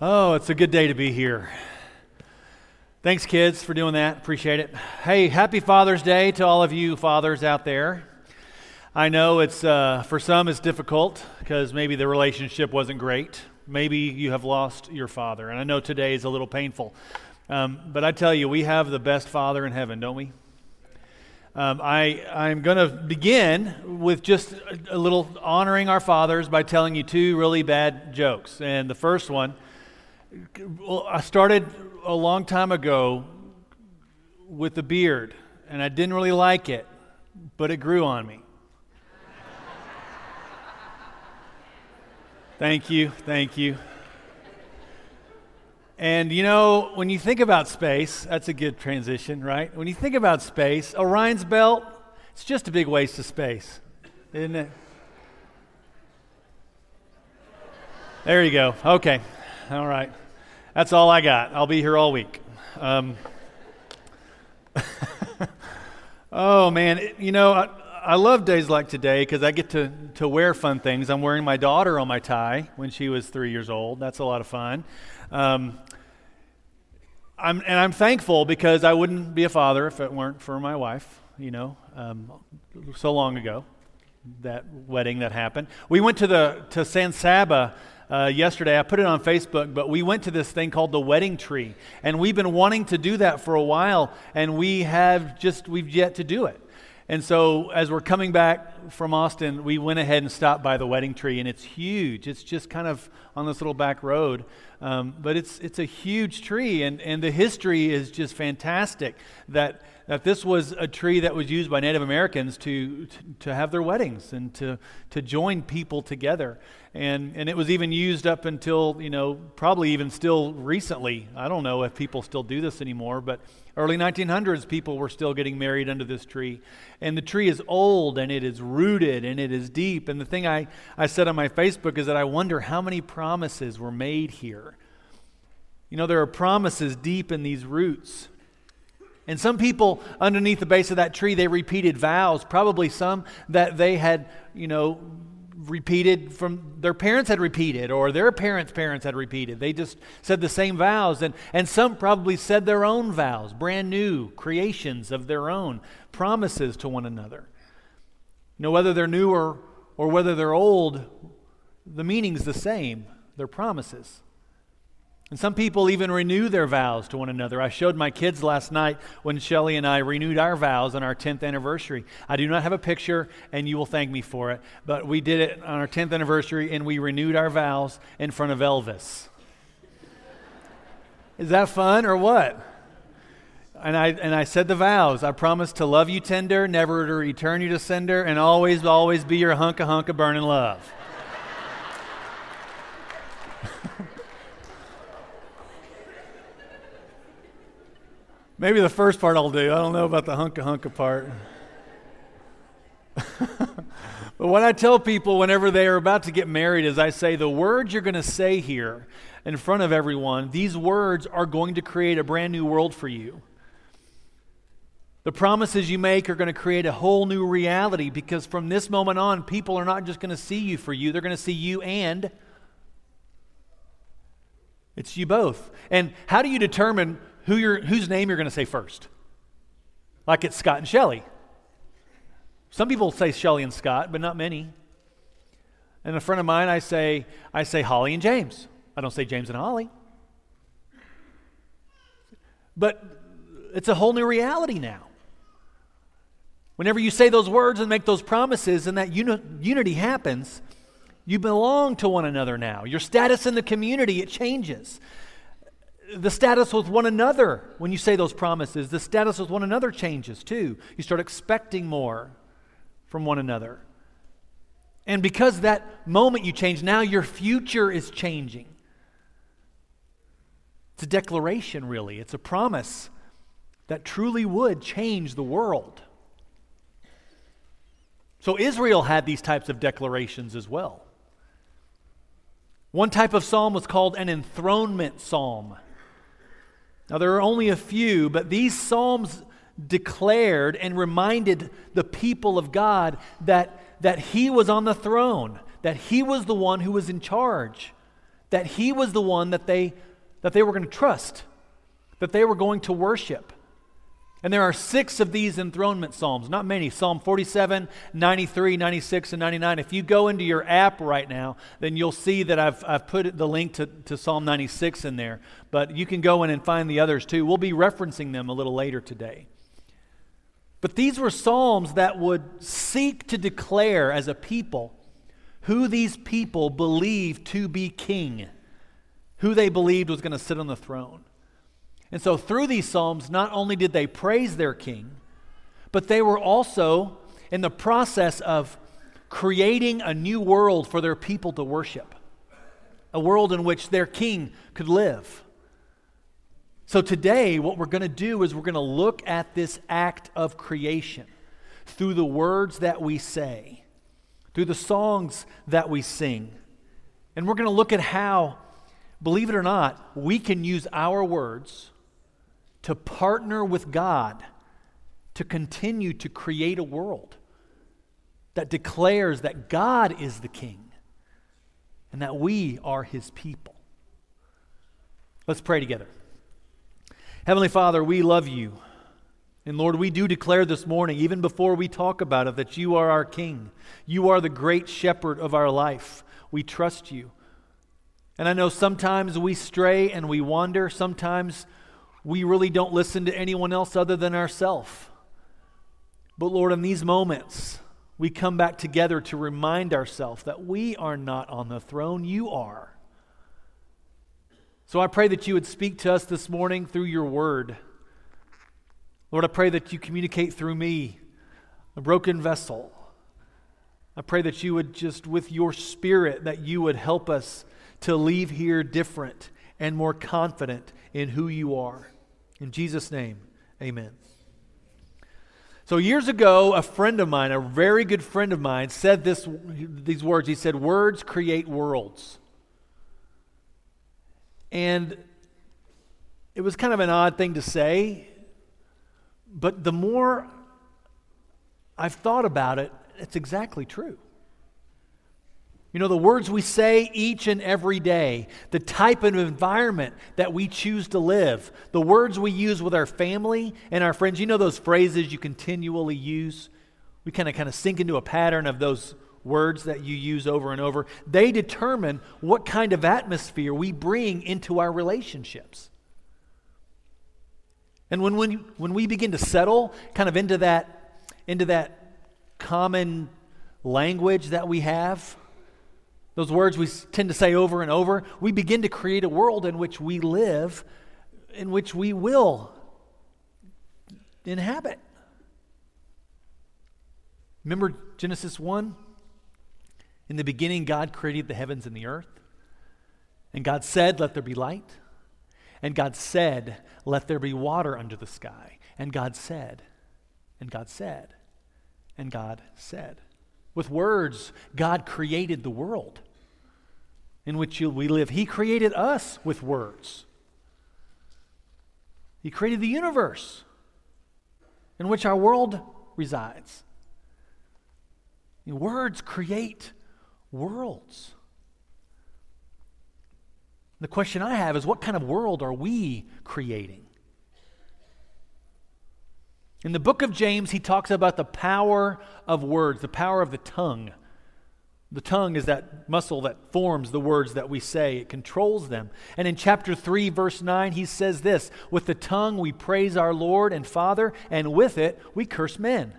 Oh, it's a good day to be here. Thanks, kids, for doing that. Appreciate it. Hey, happy Father's Day to all of you fathers out there. I know it's uh, for some it's difficult because maybe the relationship wasn't great. Maybe you have lost your father, and I know today is a little painful. Um, but I tell you, we have the best father in heaven, don't we? Um, I, I'm going to begin with just a, a little honoring our fathers by telling you two really bad jokes. And the first one, well, I started a long time ago with the beard, and I didn't really like it, but it grew on me. thank you, thank you. And you know, when you think about space, that's a good transition, right? When you think about space, Orion's belt, it's just a big waste of space, isn't it? There you go. Okay. All right. That's all I got. I'll be here all week. Um, oh, man. You know, I, I love days like today because I get to, to wear fun things. I'm wearing my daughter on my tie when she was three years old. That's a lot of fun. Um, I'm, and I'm thankful because I wouldn't be a father if it weren't for my wife, you know, um, so long ago, that wedding that happened. We went to, the, to San Saba uh, yesterday. I put it on Facebook, but we went to this thing called the wedding tree, and we've been wanting to do that for a while, and we have just we've yet to do it. And so, as we're coming back from Austin, we went ahead and stopped by the wedding tree, and it's huge. It's just kind of on this little back road, um, but it's it's a huge tree, and and the history is just fantastic. That that this was a tree that was used by Native Americans to, to, to, have their weddings and to, to join people together. And, and it was even used up until, you know, probably even still recently. I don't know if people still do this anymore, but early 1900s, people were still getting married under this tree. And the tree is old and it is rooted and it is deep. And the thing I, I said on my Facebook is that I wonder how many promises were made here. You know, there are promises deep in these roots. And some people underneath the base of that tree, they repeated vows, probably some that they had, you know, repeated from their parents had repeated or their parents' parents had repeated. They just said the same vows. And, and some probably said their own vows, brand new creations of their own, promises to one another. You know, whether they're new or, or whether they're old, the meaning's the same. They're promises. And some people even renew their vows to one another. I showed my kids last night when Shelly and I renewed our vows on our 10th anniversary. I do not have a picture, and you will thank me for it, but we did it on our 10th anniversary, and we renewed our vows in front of Elvis. Is that fun or what? And I, and I said the vows. I promise to love you tender, never to return you to sender, and always, always be your hunk of hunk of burning love. Maybe the first part I'll do. I don't know about the hunka hunka part. but what I tell people whenever they are about to get married is I say, the words you're going to say here in front of everyone, these words are going to create a brand new world for you. The promises you make are going to create a whole new reality because from this moment on, people are not just going to see you for you, they're going to see you and it's you both. And how do you determine who you're, whose name you're going to say first. Like it's Scott and Shelly. Some people say Shelly and Scott, but not many. And a friend of mine, I say, I say Holly and James. I don't say James and Holly. But it's a whole new reality now. Whenever you say those words and make those promises and that uni- unity happens, you belong to one another now. Your status in the community, it changes the status with one another, when you say those promises, the status with one another changes too. You start expecting more from one another. And because that moment you change, now your future is changing. It's a declaration, really. It's a promise that truly would change the world. So Israel had these types of declarations as well. One type of psalm was called an enthronement psalm. Now, there are only a few, but these Psalms declared and reminded the people of God that, that He was on the throne, that He was the one who was in charge, that he was the one that they, that they were going to trust, that they were going to worship. And there are six of these enthronement psalms, not many. Psalm 47, 93, 96, and 99. If you go into your app right now, then you'll see that I've, I've put the link to, to Psalm 96 in there. But you can go in and find the others too. We'll be referencing them a little later today. But these were psalms that would seek to declare as a people who these people believed to be king, who they believed was going to sit on the throne. And so, through these Psalms, not only did they praise their king, but they were also in the process of creating a new world for their people to worship, a world in which their king could live. So, today, what we're going to do is we're going to look at this act of creation through the words that we say, through the songs that we sing. And we're going to look at how, believe it or not, we can use our words to partner with God to continue to create a world that declares that God is the king and that we are his people. Let's pray together. Heavenly Father, we love you. And Lord, we do declare this morning, even before we talk about it, that you are our King. You are the great shepherd of our life. We trust you. And I know sometimes we stray and we wander. Sometimes we really don't listen to anyone else other than ourselves. But Lord, in these moments, we come back together to remind ourselves that we are not on the throne, you are. So I pray that you would speak to us this morning through your word. Lord, I pray that you communicate through me, a broken vessel. I pray that you would just, with your spirit, that you would help us to leave here different and more confident in who you are. In Jesus' name, amen. So, years ago, a friend of mine, a very good friend of mine, said this, these words. He said, Words create worlds. And it was kind of an odd thing to say, but the more I've thought about it, it's exactly true. You know, the words we say each and every day, the type of environment that we choose to live, the words we use with our family and our friends. You know those phrases you continually use? We kind of kind of sink into a pattern of those words that you use over and over. They determine what kind of atmosphere we bring into our relationships. And when, when, when we begin to settle kind of into that, into that common language that we have, those words we tend to say over and over, we begin to create a world in which we live, in which we will inhabit. Remember Genesis 1? In the beginning, God created the heavens and the earth. And God said, Let there be light. And God said, Let there be water under the sky. And God said, and God said, and God said. With words, God created the world in which we live. He created us with words. He created the universe in which our world resides. Words create worlds. The question I have is what kind of world are we creating? In the book of James, he talks about the power of words, the power of the tongue. The tongue is that muscle that forms the words that we say, it controls them. And in chapter 3, verse 9, he says this With the tongue we praise our Lord and Father, and with it we curse men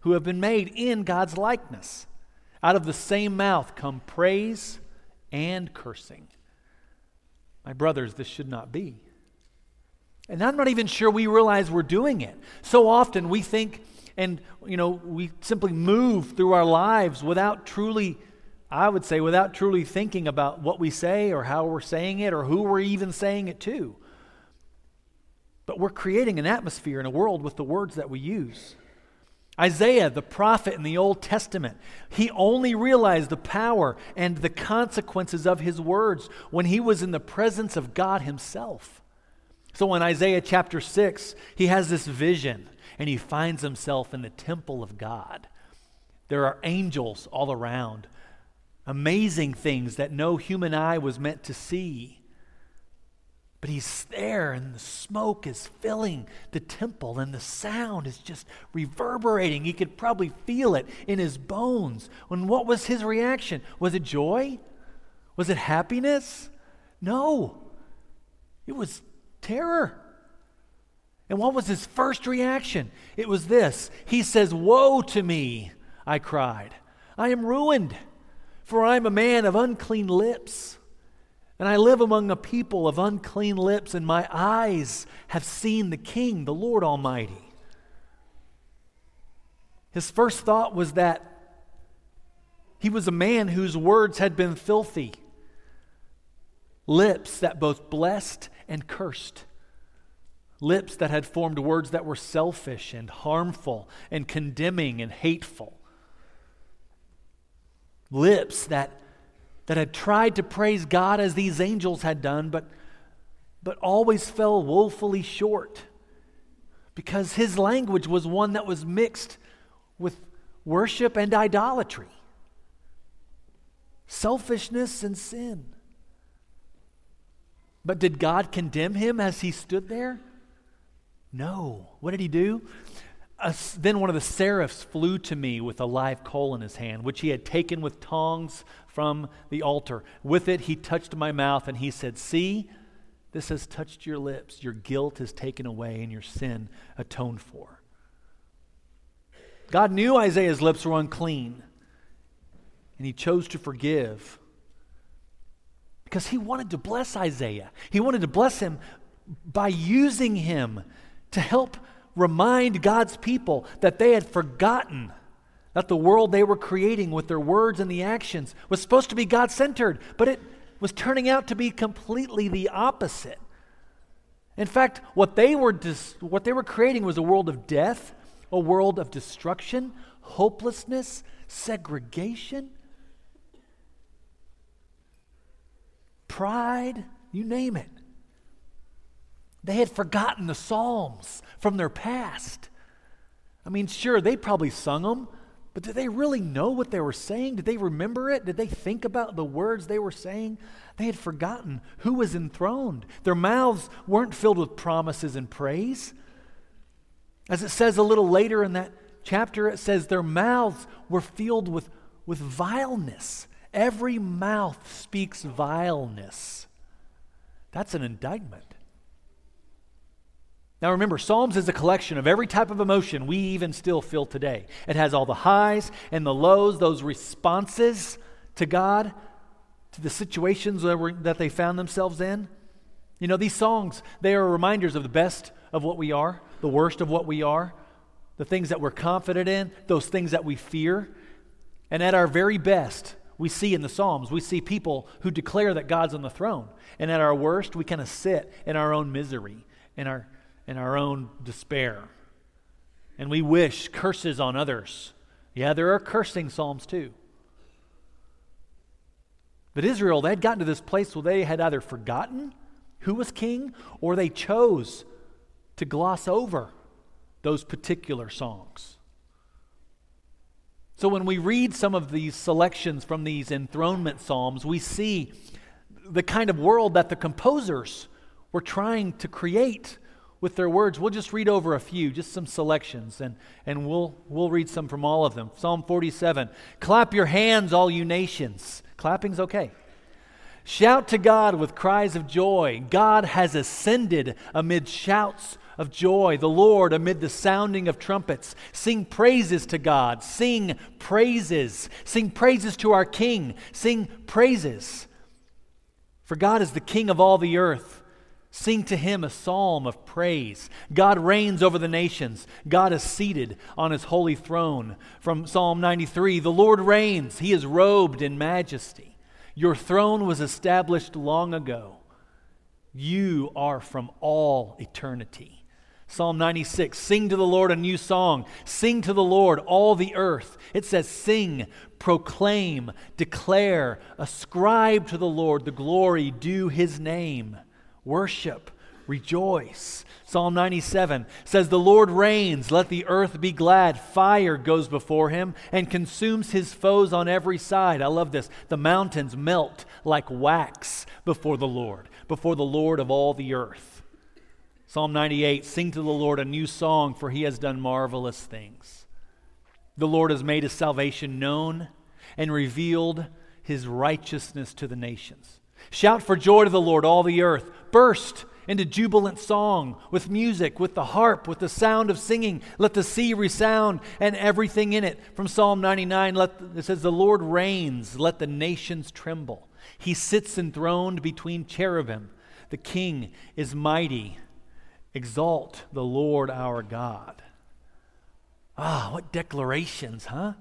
who have been made in God's likeness. Out of the same mouth come praise and cursing. My brothers, this should not be. And I'm not even sure we realize we're doing it. So often we think and you know we simply move through our lives without truly I would say, without truly thinking about what we say or how we're saying it or who we're even saying it to. But we're creating an atmosphere in a world with the words that we use. Isaiah, the prophet in the Old Testament, he only realized the power and the consequences of his words when he was in the presence of God himself. So in Isaiah chapter 6, he has this vision and he finds himself in the temple of God. There are angels all around amazing things that no human eye was meant to see. But he's there, and the smoke is filling the temple, and the sound is just reverberating. He could probably feel it in his bones. And what was his reaction? Was it joy? Was it happiness? No, it was terror. And what was his first reaction? It was this He says, Woe to me, I cried. I am ruined, for I am a man of unclean lips and I live among a people of unclean lips, and my eyes have seen the King, the Lord Almighty. His first thought was that he was a man whose words had been filthy, lips that both blessed and cursed, lips that had formed words that were selfish and harmful and condemning and hateful, lips that that had tried to praise God as these angels had done, but, but always fell woefully short because his language was one that was mixed with worship and idolatry, selfishness and sin. But did God condemn him as he stood there? No. What did he do? Then one of the seraphs flew to me with a live coal in his hand, which he had taken with tongs from the altar. With it, he touched my mouth and he said, See, this has touched your lips. Your guilt is taken away and your sin atoned for. God knew Isaiah's lips were unclean, and he chose to forgive because he wanted to bless Isaiah. He wanted to bless him by using him to help remind God's people that they had forgotten that the world they were creating with their words and the actions was supposed to be God centered, but it was turning out to be completely the opposite. In fact, what they, were dis- what they were creating was a world of death, a world of destruction, hopelessness, segregation, pride, you name it. They had forgotten the Psalms from their past. I mean, sure, they probably sung them, but did they really know what they were saying? Did they remember it? Did they think about the words they were saying? They had forgotten who was enthroned. Their mouths weren't filled with promises and praise. As it says a little later in that chapter, it says their mouths were filled with, with vileness. Every mouth speaks vileness. That's an indictment. Now remember, Psalms is a collection of every type of emotion we even still feel today. It has all the highs and the lows, those responses to God, to the situations that, were, that they found themselves in. You know, these songs, they are reminders of the best of what we are, the worst of what we are, the things that we're confident in, those things that we fear. And at our very best, we see in the Psalms, we see people who declare that God's on the throne. And at our worst, we kind of sit in our own misery, in our in our own despair. And we wish curses on others. Yeah, there are cursing psalms too. But Israel, they had gotten to this place where they had either forgotten who was king or they chose to gloss over those particular songs. So when we read some of these selections from these enthronement psalms, we see the kind of world that the composers were trying to create with their words. We'll just read over a few, just some selections, and, and we'll, we'll read some from all of them. Psalm 47 Clap your hands, all you nations. Clapping's okay. Shout to God with cries of joy. God has ascended amid shouts of joy, the Lord amid the sounding of trumpets. Sing praises to God. Sing praises. Sing praises to our King. Sing praises. For God is the King of all the earth. Sing to him a psalm of praise. God reigns over the nations. God is seated on his holy throne. From Psalm 93 The Lord reigns, he is robed in majesty. Your throne was established long ago. You are from all eternity. Psalm 96 Sing to the Lord a new song. Sing to the Lord, all the earth. It says, Sing, proclaim, declare, ascribe to the Lord the glory due his name worship, rejoice. Psalm 97 says, The Lord reigns, let the earth be glad. Fire goes before him and consumes his foes on every side. I love this. The mountains melt like wax before the Lord, before the Lord of all the earth. Psalm 98 Sing to the Lord a new song, for he has done marvelous things. The Lord has made his salvation known and revealed his righteousness to the nations. Shout for joy to the Lord, all the earth. Burst into jubilant song with music, with the harp, with the sound of singing. Let the sea resound and everything in it. From Psalm 99, let, it says, The Lord reigns, let the nations tremble. He sits enthroned between cherubim. The king is mighty. Exalt the Lord our God. Ah, what declarations, huh?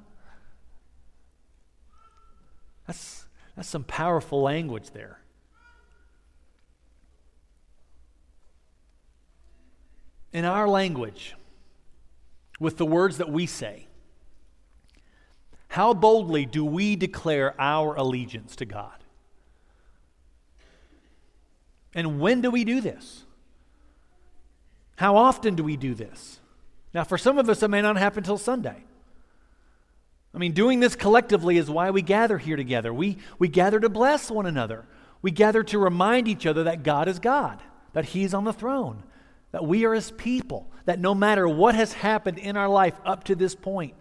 That's, that's some powerful language there. In our language, with the words that we say, how boldly do we declare our allegiance to God? And when do we do this? How often do we do this? Now, for some of us, it may not happen until Sunday. I mean, doing this collectively is why we gather here together. We, we gather to bless one another. We gather to remind each other that God is God, that He's on the throne, that we are His people, that no matter what has happened in our life up to this point,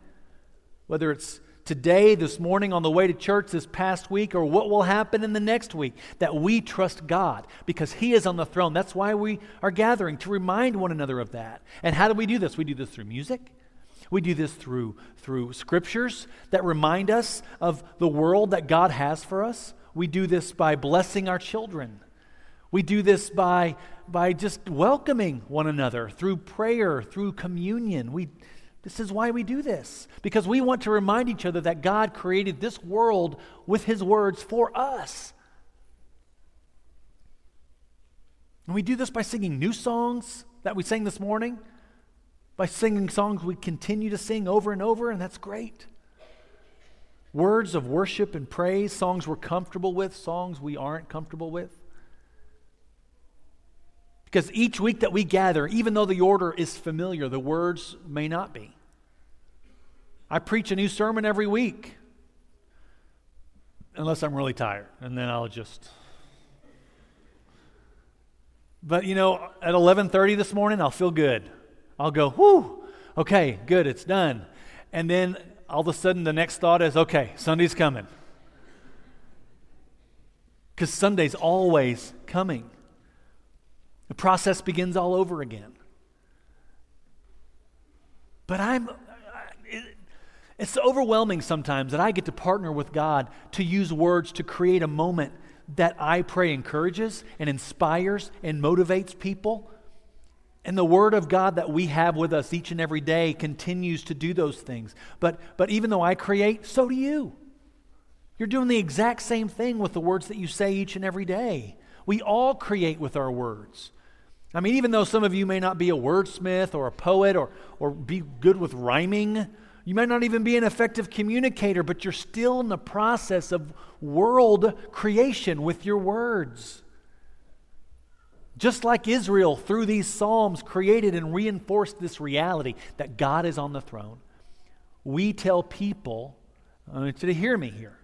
whether it's today, this morning, on the way to church this past week, or what will happen in the next week, that we trust God because He is on the throne. That's why we are gathering, to remind one another of that. And how do we do this? We do this through music. We do this through, through scriptures that remind us of the world that God has for us. We do this by blessing our children. We do this by, by just welcoming one another through prayer, through communion. We, this is why we do this, because we want to remind each other that God created this world with His words for us. And we do this by singing new songs that we sang this morning by singing songs we continue to sing over and over, and that's great. Words of worship and praise, songs we're comfortable with, songs we aren't comfortable with. Because each week that we gather, even though the order is familiar, the words may not be. I preach a new sermon every week, unless I'm really tired, and then I'll just. But you know, at 11:30 this morning, I'll feel good. I'll go, whoo, okay, good, it's done. And then all of a sudden the next thought is, okay, Sunday's coming. Because Sunday's always coming. The process begins all over again. But I'm, it's overwhelming sometimes that I get to partner with God to use words to create a moment that I pray encourages and inspires and motivates people and the Word of God that we have with us each and every day continues to do those things. But, but even though I create, so do you. You're doing the exact same thing with the words that you say each and every day. We all create with our words. I mean, even though some of you may not be a wordsmith or a poet or, or be good with rhyming, you might not even be an effective communicator, but you're still in the process of world creation with your words. Just like Israel, through these Psalms, created and reinforced this reality that God is on the throne, we tell people, I want you to hear me here,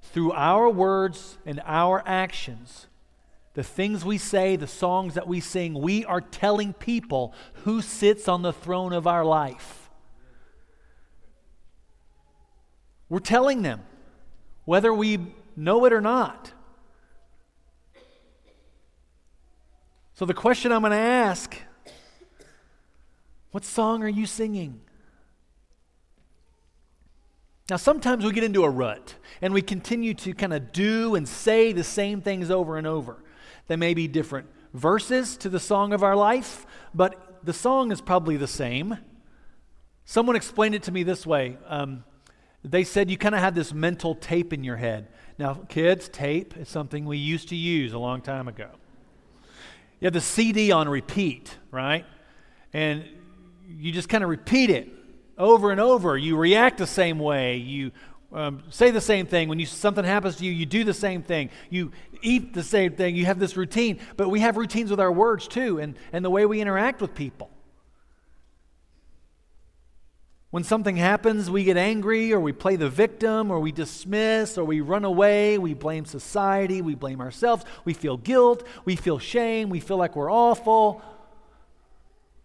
through our words and our actions, the things we say, the songs that we sing, we are telling people who sits on the throne of our life. We're telling them, whether we know it or not. So, the question I'm going to ask what song are you singing? Now, sometimes we get into a rut and we continue to kind of do and say the same things over and over. They may be different verses to the song of our life, but the song is probably the same. Someone explained it to me this way. Um, they said you kind of have this mental tape in your head. Now, kids, tape is something we used to use a long time ago. You have the CD on repeat, right? And you just kind of repeat it over and over. You react the same way. You um, say the same thing. When you, something happens to you, you do the same thing. You eat the same thing. You have this routine. But we have routines with our words too and, and the way we interact with people. When something happens, we get angry or we play the victim or we dismiss or we run away. We blame society. We blame ourselves. We feel guilt. We feel shame. We feel like we're awful.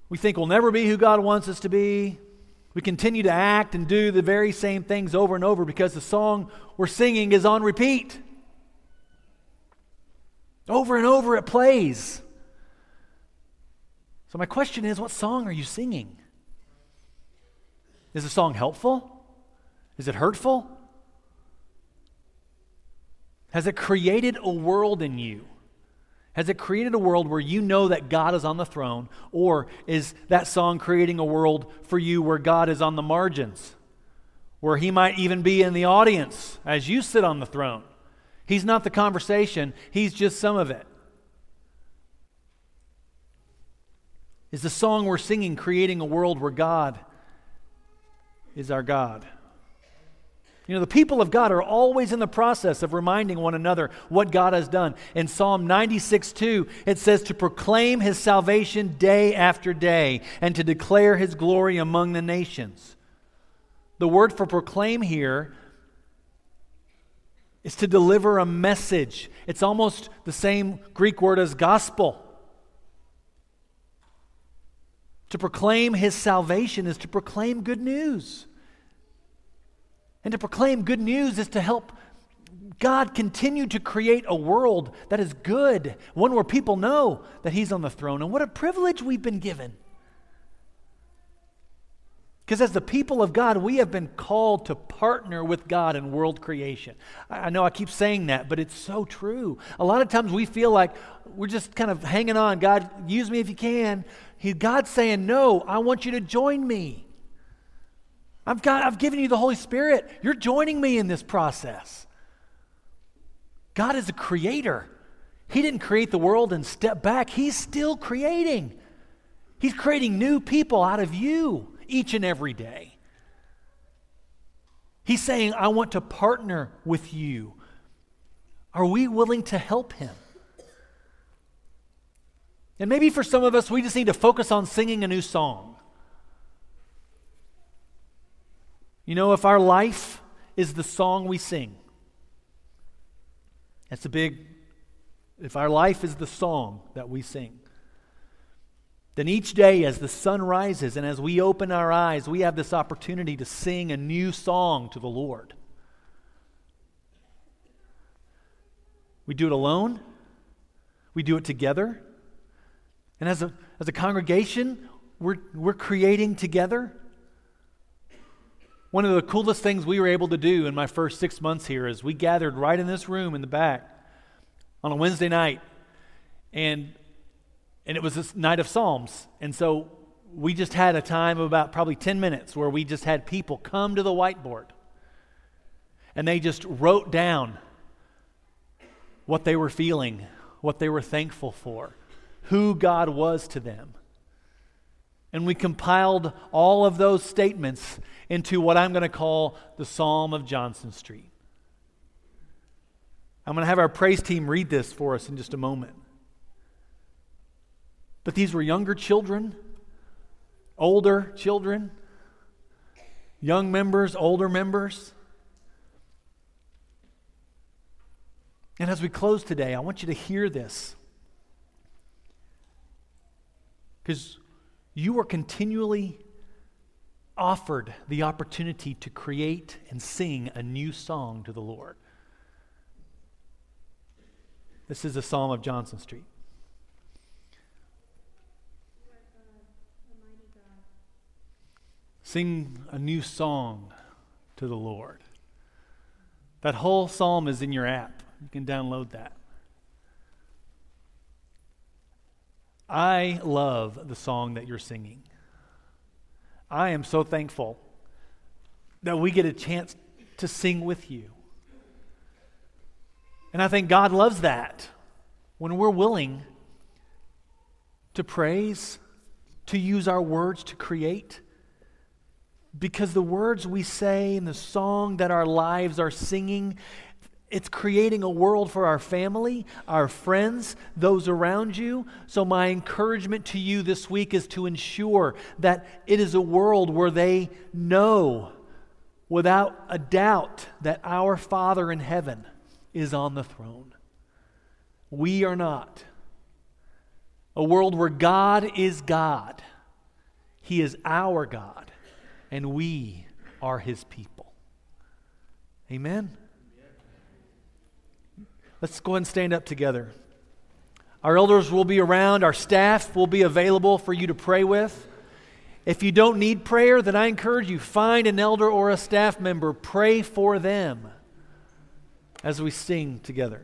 We think we'll never be who God wants us to be. We continue to act and do the very same things over and over because the song we're singing is on repeat. Over and over it plays. So, my question is what song are you singing? Is the song helpful? Is it hurtful? Has it created a world in you? Has it created a world where you know that God is on the throne? Or is that song creating a world for you where God is on the margins? Where he might even be in the audience as you sit on the throne? He's not the conversation, he's just some of it. Is the song we're singing creating a world where God is our God. You know, the people of God are always in the process of reminding one another what God has done. In Psalm 96 2, it says to proclaim his salvation day after day and to declare his glory among the nations. The word for proclaim here is to deliver a message. It's almost the same Greek word as gospel. To proclaim his salvation is to proclaim good news. And to proclaim good news is to help God continue to create a world that is good, one where people know that he's on the throne. And what a privilege we've been given. Because as the people of God, we have been called to partner with God in world creation. I know I keep saying that, but it's so true. A lot of times we feel like we're just kind of hanging on. God, use me if you can. He, God's saying, No, I want you to join me. I've, got, I've given you the Holy Spirit. You're joining me in this process. God is a creator. He didn't create the world and step back, He's still creating. He's creating new people out of you each and every day. He's saying, I want to partner with you. Are we willing to help Him? And maybe for some of us, we just need to focus on singing a new song. You know, if our life is the song we sing, that's a big, if our life is the song that we sing, then each day as the sun rises and as we open our eyes, we have this opportunity to sing a new song to the Lord. We do it alone, we do it together. And as a, as a congregation, we're, we're creating together. One of the coolest things we were able to do in my first six months here is we gathered right in this room in the back on a Wednesday night. And, and it was this night of Psalms. And so we just had a time of about probably 10 minutes where we just had people come to the whiteboard and they just wrote down what they were feeling, what they were thankful for, who God was to them. And we compiled all of those statements into what I'm going to call the Psalm of Johnson Street. I'm going to have our praise team read this for us in just a moment. But these were younger children, older children, young members, older members. And as we close today, I want you to hear this. Because you are continually offered the opportunity to create and sing a new song to the Lord. This is the Psalm of Johnson Street. Sing a new song to the Lord. That whole psalm is in your app. You can download that. I love the song that you're singing. I am so thankful that we get a chance to sing with you. And I think God loves that when we're willing to praise, to use our words to create, because the words we say and the song that our lives are singing it's creating a world for our family, our friends, those around you. So, my encouragement to you this week is to ensure that it is a world where they know without a doubt that our Father in heaven is on the throne. We are not. A world where God is God, He is our God, and we are His people. Amen. Let's go ahead and stand up together. Our elders will be around, our staff will be available for you to pray with. If you don't need prayer, then I encourage you find an elder or a staff member, pray for them as we sing together.